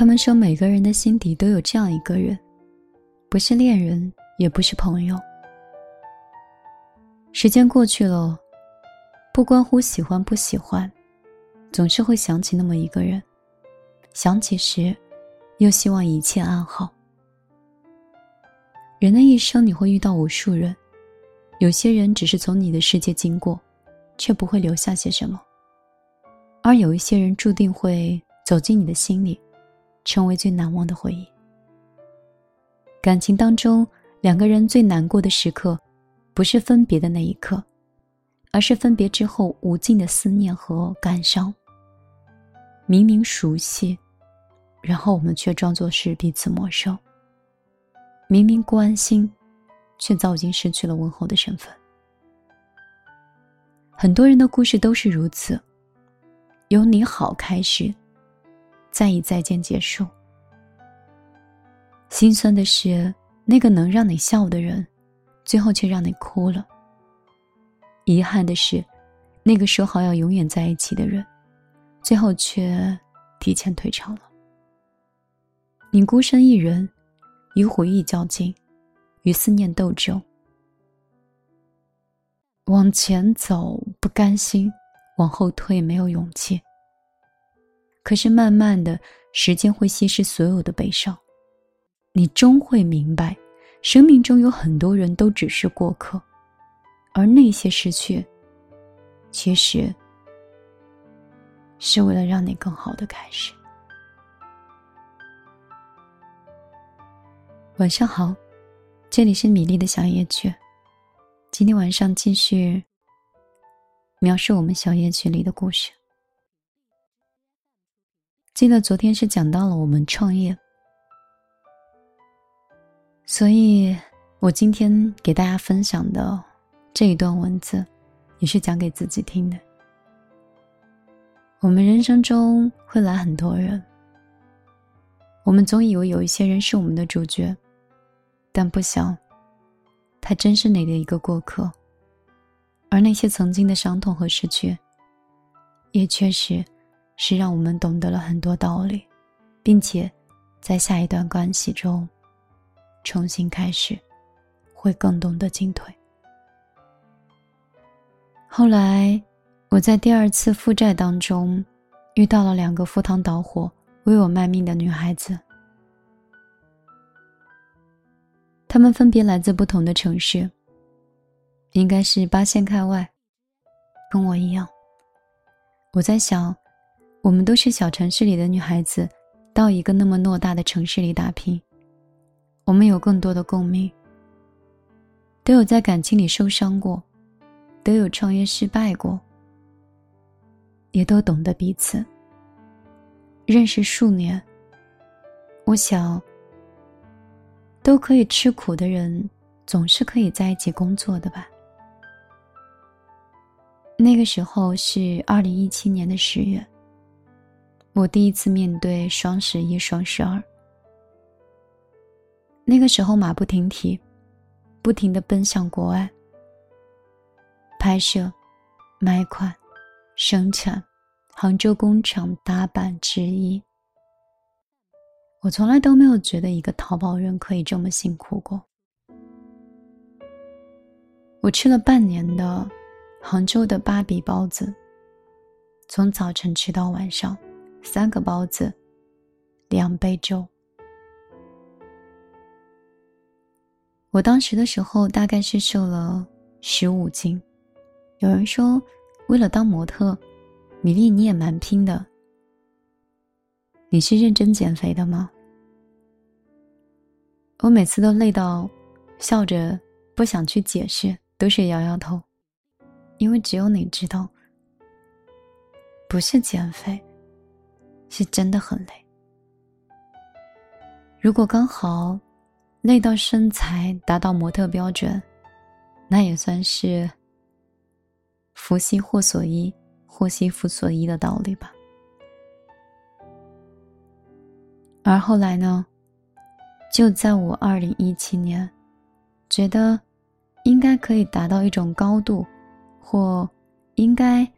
他们说，每个人的心底都有这样一个人，不是恋人，也不是朋友。时间过去了，不关乎喜欢不喜欢，总是会想起那么一个人。想起时，又希望一切安好。人的一生，你会遇到无数人，有些人只是从你的世界经过，却不会留下些什么；而有一些人注定会走进你的心里，成为最难忘的回忆。感情当中，两个人最难过的时刻。不是分别的那一刻，而是分别之后无尽的思念和感伤。明明熟悉，然后我们却装作是彼此陌生。明明关心，却早已经失去了问候的身份。很多人的故事都是如此，由你好开始，再以再见结束。心酸的是，那个能让你笑的人。最后却让你哭了。遗憾的是，那个说好要永远在一起的人，最后却提前退场了。你孤身一人，与回忆较劲，与思念斗争。往前走不甘心，往后退没有勇气。可是慢慢的时间会稀释所有的悲伤，你终会明白。生命中有很多人都只是过客，而那些失去，其实是为了让你更好的开始。晚上好，这里是米粒的小夜曲，今天晚上继续描述我们小夜曲里的故事。记得昨天是讲到了我们创业。所以，我今天给大家分享的这一段文字，也是讲给自己听的。我们人生中会来很多人，我们总以为有一些人是我们的主角，但不想，他真是你的一个过客。而那些曾经的伤痛和失去，也确实是让我们懂得了很多道理，并且在下一段关系中。重新开始，会更懂得进退。后来，我在第二次负债当中，遇到了两个赴汤蹈火、为我卖命的女孩子。她们分别来自不同的城市，应该是八线开外，跟我一样。我在想，我们都是小城市里的女孩子，到一个那么偌大的城市里打拼。我们有更多的共鸣，都有在感情里受伤过，都有创业失败过，也都懂得彼此。认识数年，我想，都可以吃苦的人，总是可以在一起工作的吧。那个时候是二零一七年的十月，我第一次面对双十一、双十二。那个时候马不停蹄，不停的奔向国外。拍摄、买款、生产，杭州工厂打板制衣。我从来都没有觉得一个淘宝人可以这么辛苦过。我吃了半年的杭州的芭比包子，从早晨吃到晚上，三个包子，两杯粥。我当时的时候大概是瘦了十五斤，有人说，为了当模特，米粒你也蛮拼的。你是认真减肥的吗？我每次都累到笑着不想去解释，都是摇摇头，因为只有你知道，不是减肥，是真的很累。如果刚好。累到身材达到模特标准，那也算是“福兮祸所依，祸兮福所依”的道理吧。而后来呢，就在我二零一七年，觉得应该可以达到一种高度，或应该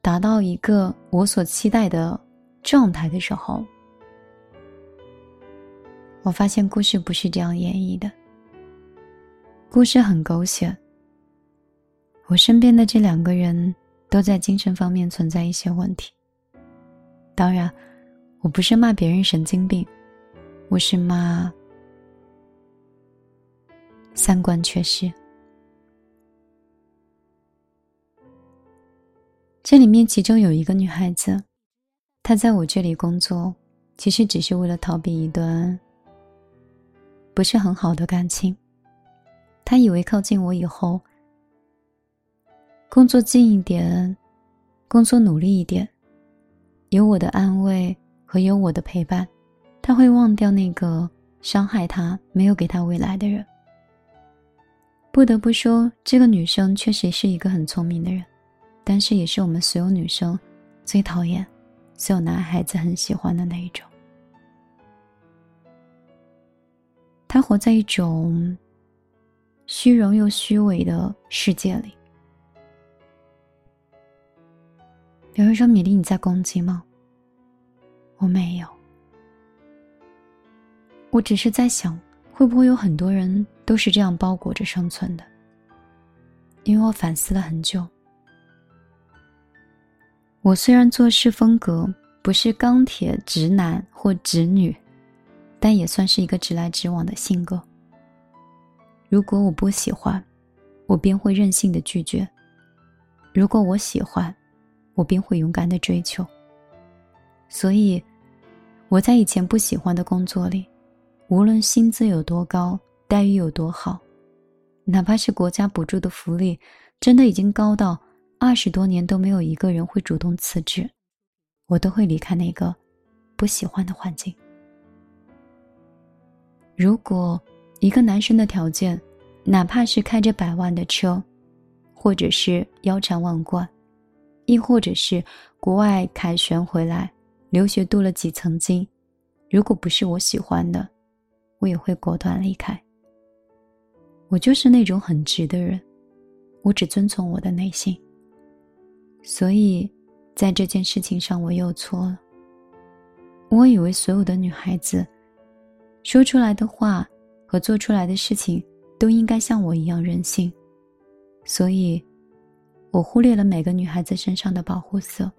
达到一个我所期待的状态的时候，我发现故事不是这样演绎的，故事很狗血。我身边的这两个人都在精神方面存在一些问题。当然，我不是骂别人神经病，我是骂三观缺失。这里面其中有一个女孩子，他在我这里工作，其实只是为了逃避一段不是很好的感情。他以为靠近我以后，工作近一点，工作努力一点，有我的安慰和有我的陪伴，他会忘掉那个伤害他、没有给他未来的人。不得不说，这个女生确实是一个很聪明的人。但是也是我们所有女生最讨厌，所有男孩子很喜欢的那一种。他活在一种虚荣又虚伪的世界里。有人说：“米粒，你在攻击吗？”我没有，我只是在想，会不会有很多人都是这样包裹着生存的？因为我反思了很久。我虽然做事风格不是钢铁直男或直女，但也算是一个直来直往的性格。如果我不喜欢，我便会任性的拒绝；如果我喜欢，我便会勇敢的追求。所以，我在以前不喜欢的工作里，无论薪资有多高，待遇有多好，哪怕是国家补助的福利，真的已经高到。二十多年都没有一个人会主动辞职，我都会离开那个不喜欢的环境。如果一个男生的条件，哪怕是开着百万的车，或者是腰缠万贯，亦或者是国外凯旋回来留学镀了几层金，如果不是我喜欢的，我也会果断离开。我就是那种很直的人，我只遵从我的内心。所以，在这件事情上，我又错了。我以为所有的女孩子，说出来的话和做出来的事情都应该像我一样任性，所以，我忽略了每个女孩子身上的保护色。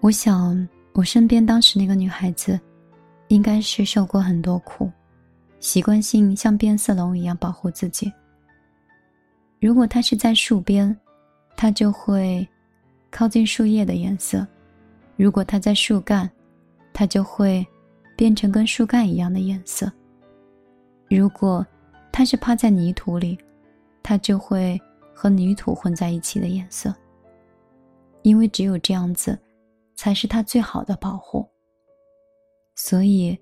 我想，我身边当时那个女孩子，应该是受过很多苦，习惯性像变色龙一样保护自己。如果她是在树边。它就会靠近树叶的颜色；如果它在树干，它就会变成跟树干一样的颜色；如果它是趴在泥土里，它就会和泥土混在一起的颜色。因为只有这样子，才是它最好的保护。所以，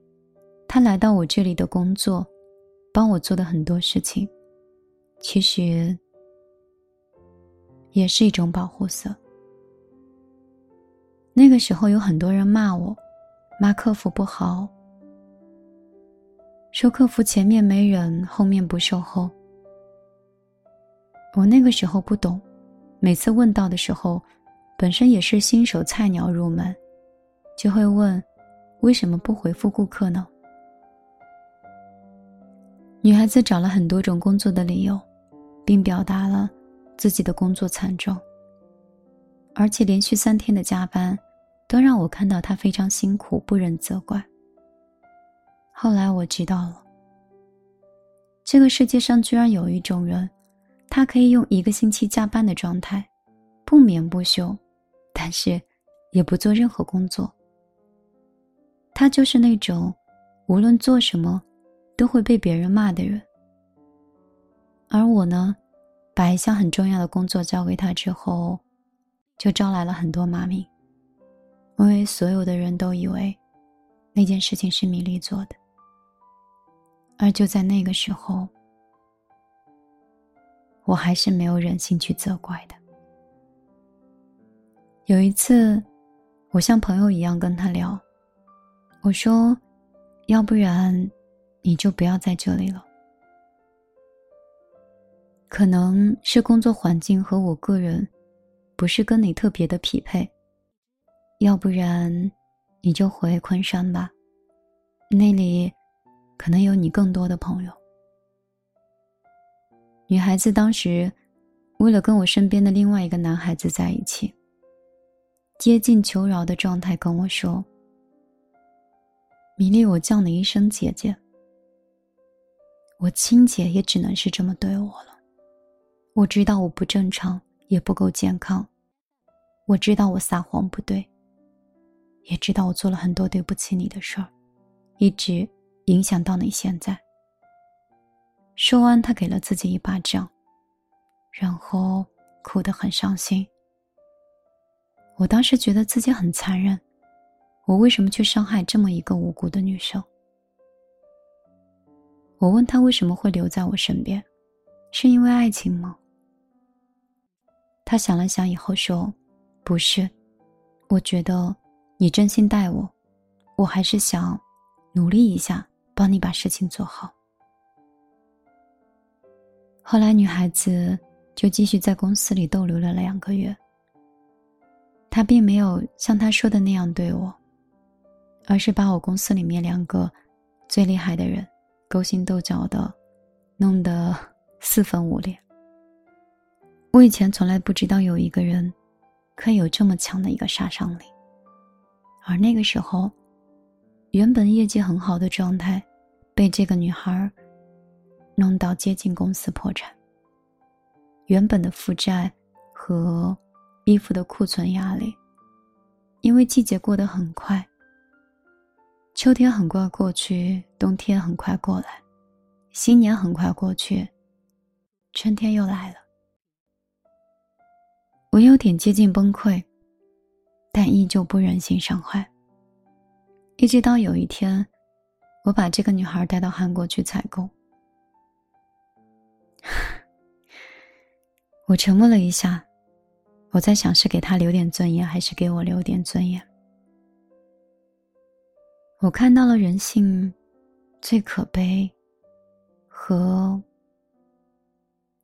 他来到我这里的工作，帮我做的很多事情，其实。也是一种保护色。那个时候有很多人骂我，骂客服不好，说客服前面没人，后面不售后。我那个时候不懂，每次问到的时候，本身也是新手菜鸟入门，就会问，为什么不回复顾客呢？女孩子找了很多种工作的理由，并表达了。自己的工作惨重，而且连续三天的加班，都让我看到他非常辛苦，不忍责怪。后来我知道了，这个世界上居然有一种人，他可以用一个星期加班的状态，不眠不休，但是也不做任何工作。他就是那种无论做什么都会被别人骂的人。而我呢？把一项很重要的工作交给他之后，就招来了很多骂名，因为所有的人都以为那件事情是米粒做的。而就在那个时候，我还是没有忍心去责怪的。有一次，我像朋友一样跟他聊，我说：“要不然，你就不要在这里了。”可能是工作环境和我个人，不是跟你特别的匹配。要不然，你就回昆山吧。那里可能有你更多的朋友。女孩子当时为了跟我身边的另外一个男孩子在一起，接近求饶的状态跟我说：“米粒，我叫你一声姐姐，我亲姐也只能是这么对我了。我知道我不正常，也不够健康，我知道我撒谎不对。”也知道我做了很多对不起你的事儿，一直影响到你现在。说完，他给了自己一巴掌，然后哭得很伤心。我当时觉得自己很残忍，我为什么去伤害这么一个无辜的女生？我问他为什么会留在我身边，是因为爱情吗？他想了想以后说：“不是，我觉得。”你真心待我，我还是想努力一下，帮你把事情做好。后来，女孩子就继续在公司里逗留了两个月。她并没有像她说的那样对我，而是把我公司里面两个最厉害的人勾心斗角的，弄得四分五裂。我以前从来不知道有一个人可以有这么强的一个杀伤力。而那个时候，原本业绩很好的状态，被这个女孩弄到接近公司破产。原本的负债和衣服的库存压力，因为季节过得很快，秋天很快过去，冬天很快过来，新年很快过去，春天又来了。我有点接近崩溃。但依旧不忍心伤害。一直到有一天，我把这个女孩带到韩国去采购。我沉默了一下，我在想是给她留点尊严，还是给我留点尊严。我看到了人性最可悲和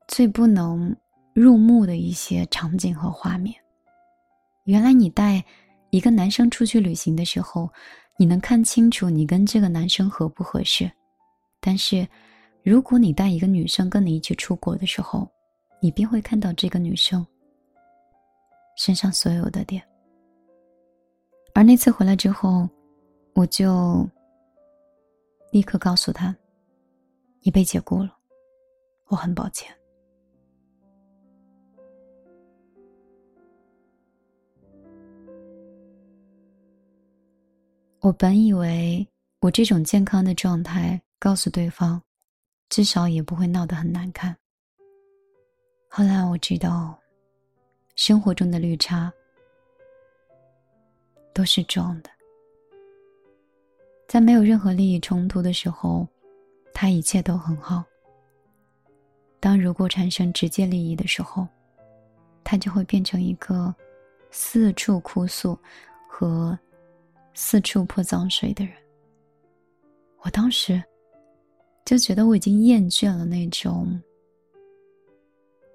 最不能入目的一些场景和画面。原来你带一个男生出去旅行的时候，你能看清楚你跟这个男生合不合适。但是，如果你带一个女生跟你一起出国的时候，你便会看到这个女生身上所有的点。而那次回来之后，我就立刻告诉他：“你被解雇了，我很抱歉。”我本以为我这种健康的状态告诉对方，至少也不会闹得很难看。后来我知道，生活中的绿茶都是装的，在没有任何利益冲突的时候，他一切都很好。当如果产生直接利益的时候，他就会变成一个四处哭诉和。四处泼脏水的人，我当时就觉得我已经厌倦了那种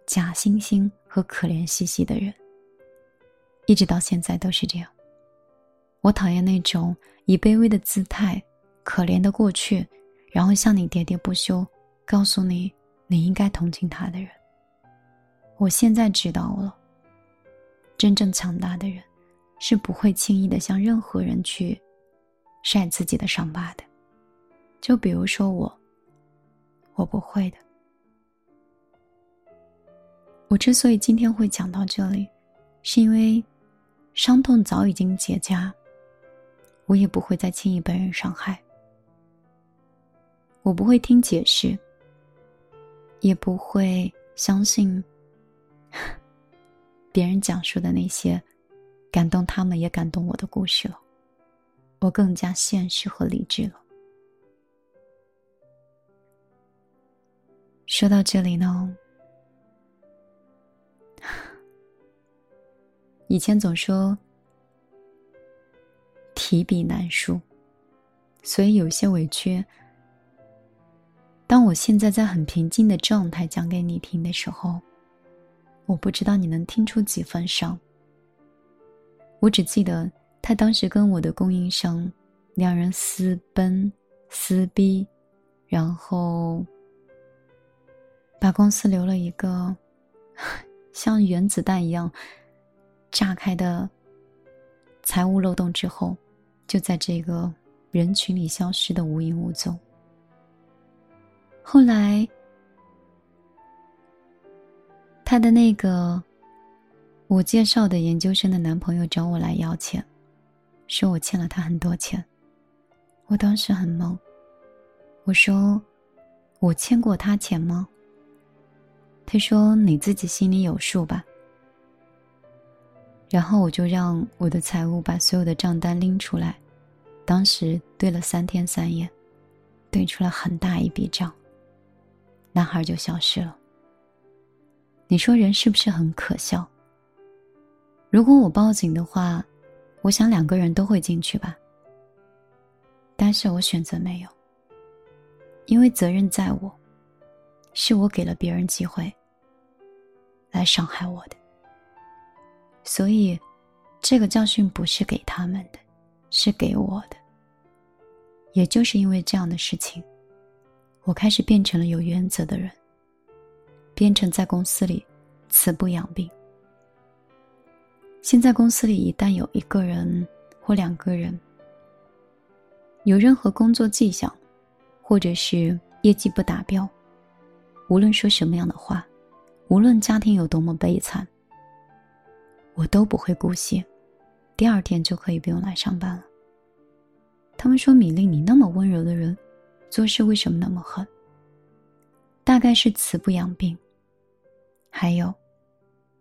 假惺惺和可怜兮兮的人，一直到现在都是这样。我讨厌那种以卑微的姿态、可怜的过去，然后向你喋喋不休，告诉你你应该同情他的人。我现在知道了，真正强大的人。是不会轻易的向任何人去晒自己的伤疤的，就比如说我，我不会的。我之所以今天会讲到这里，是因为伤痛早已经结痂，我也不会再轻易被人伤害，我不会听解释，也不会相信 别人讲述的那些。感动他们，也感动我的故事了。我更加现实和理智了。说到这里呢，以前总说提笔难书，所以有些委屈。当我现在在很平静的状态讲给你听的时候，我不知道你能听出几分伤。我只记得他当时跟我的供应商两人私奔撕逼，然后把公司留了一个 像原子弹一样炸开的财务漏洞之后，就在这个人群里消失的无影无踪。后来，他的那个我介绍的研究生的男朋友找我来要钱，说我欠了他很多钱。我当时很懵，我说：“我欠过他钱吗？”他说：“你自己心里有数吧。”然后我就让我的财务把所有的账单拎出来，当时对了三天三夜，对出了很大一笔账。男孩就消失了。你说人是不是很可笑？如果我报警的话，我想两个人都会进去吧。但是我选择没有，因为责任在我，是我给了别人机会来伤害我的，所以这个教训不是给他们的，是给我的。也就是因为这样的事情，我开始变成了有原则的人，变成在公司里慈不养病。现在公司里一旦有一个人或两个人，有任何工作迹象，或者是业绩不达标，无论说什么样的话，无论家庭有多么悲惨，我都不会姑息，第二天就可以不用来上班了。他们说：“米粒，你那么温柔的人，做事为什么那么狠？”大概是慈不养病。还有，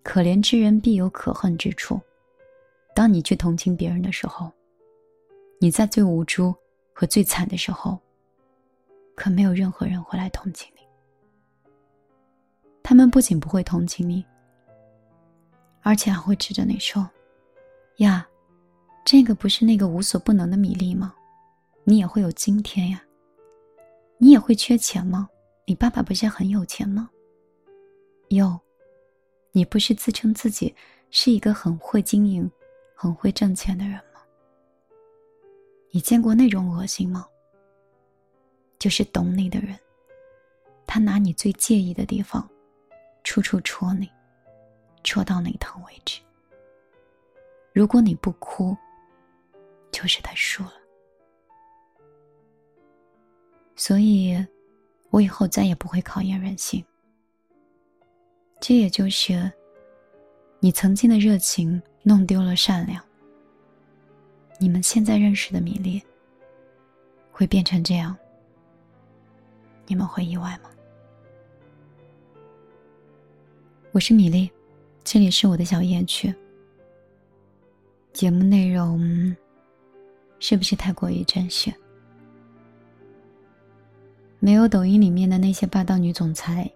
可怜之人必有可恨之处。当你去同情别人的时候，你在最无助。和最惨的时候，可没有任何人会来同情你。他们不仅不会同情你，而且还会指着你说：“呀，这个不是那个无所不能的米粒吗？你也会有今天呀？你也会缺钱吗？你爸爸不是很有钱吗？有，你不是自称自己是一个很会经营、很会挣钱的人吗？”你见过那种恶心吗？就是懂你的人，他拿你最介意的地方，处处戳你，戳到你疼为止。如果你不哭，就是他输了。所以，我以后再也不会考验人性。这也就是，你曾经的热情弄丢了善良。你们现在认识的米粒会变成这样，你们会意外吗？我是米粒，这里是我的小夜曲。节目内容是不是太过于真实？没有抖音里面的那些霸道女总裁，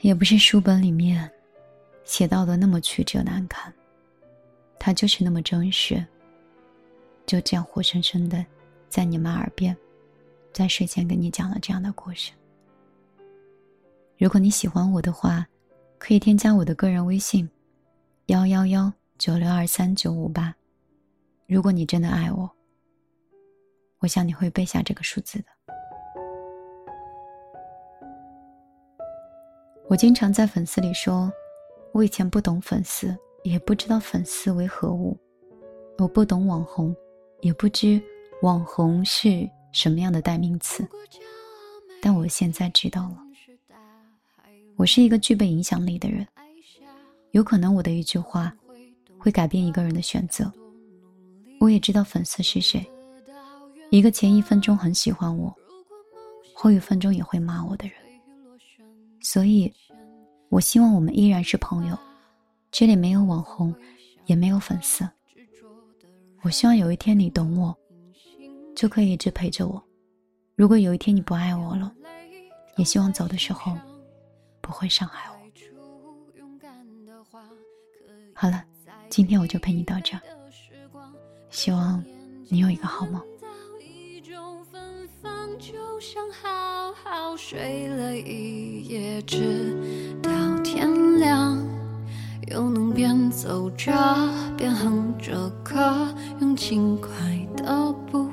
也不是书本里面写到的那么曲折难堪。他就是那么真实，就这样活生生的，在你们耳边，在睡前跟你讲了这样的故事。如果你喜欢我的话，可以添加我的个人微信：幺幺幺九六二三九五八。如果你真的爱我，我想你会背下这个数字的。我经常在粉丝里说，我以前不懂粉丝。也不知道粉丝为何物，我不懂网红，也不知网红是什么样的代名词。但我现在知道了，我是一个具备影响力的人，有可能我的一句话会改变一个人的选择。我也知道粉丝是谁，一个前一分钟很喜欢我，后一分钟也会骂我的人。所以，我希望我们依然是朋友。这里没有网红，也没有粉丝。我希望有一天你懂我，就可以一直陪着我。如果有一天你不爱我了，也希望走的时候不会伤害我。好了，今天我就陪你到这，希望你有一个好梦。好睡了一夜直到天亮。又能边走着边哼着歌用轻快的步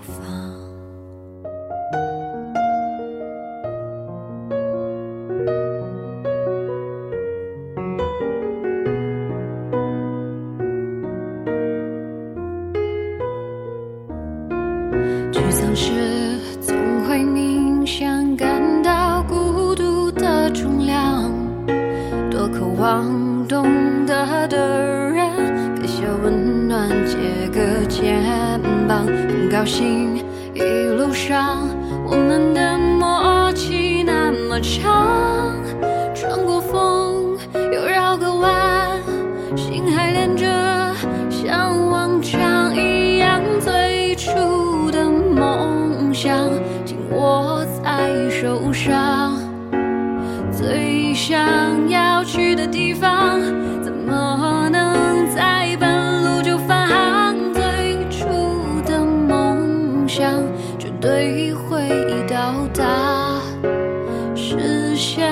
多渴望懂得的人给些温暖，借个肩膀。很高兴一路上我们的默契那么长。想绝对会到达实现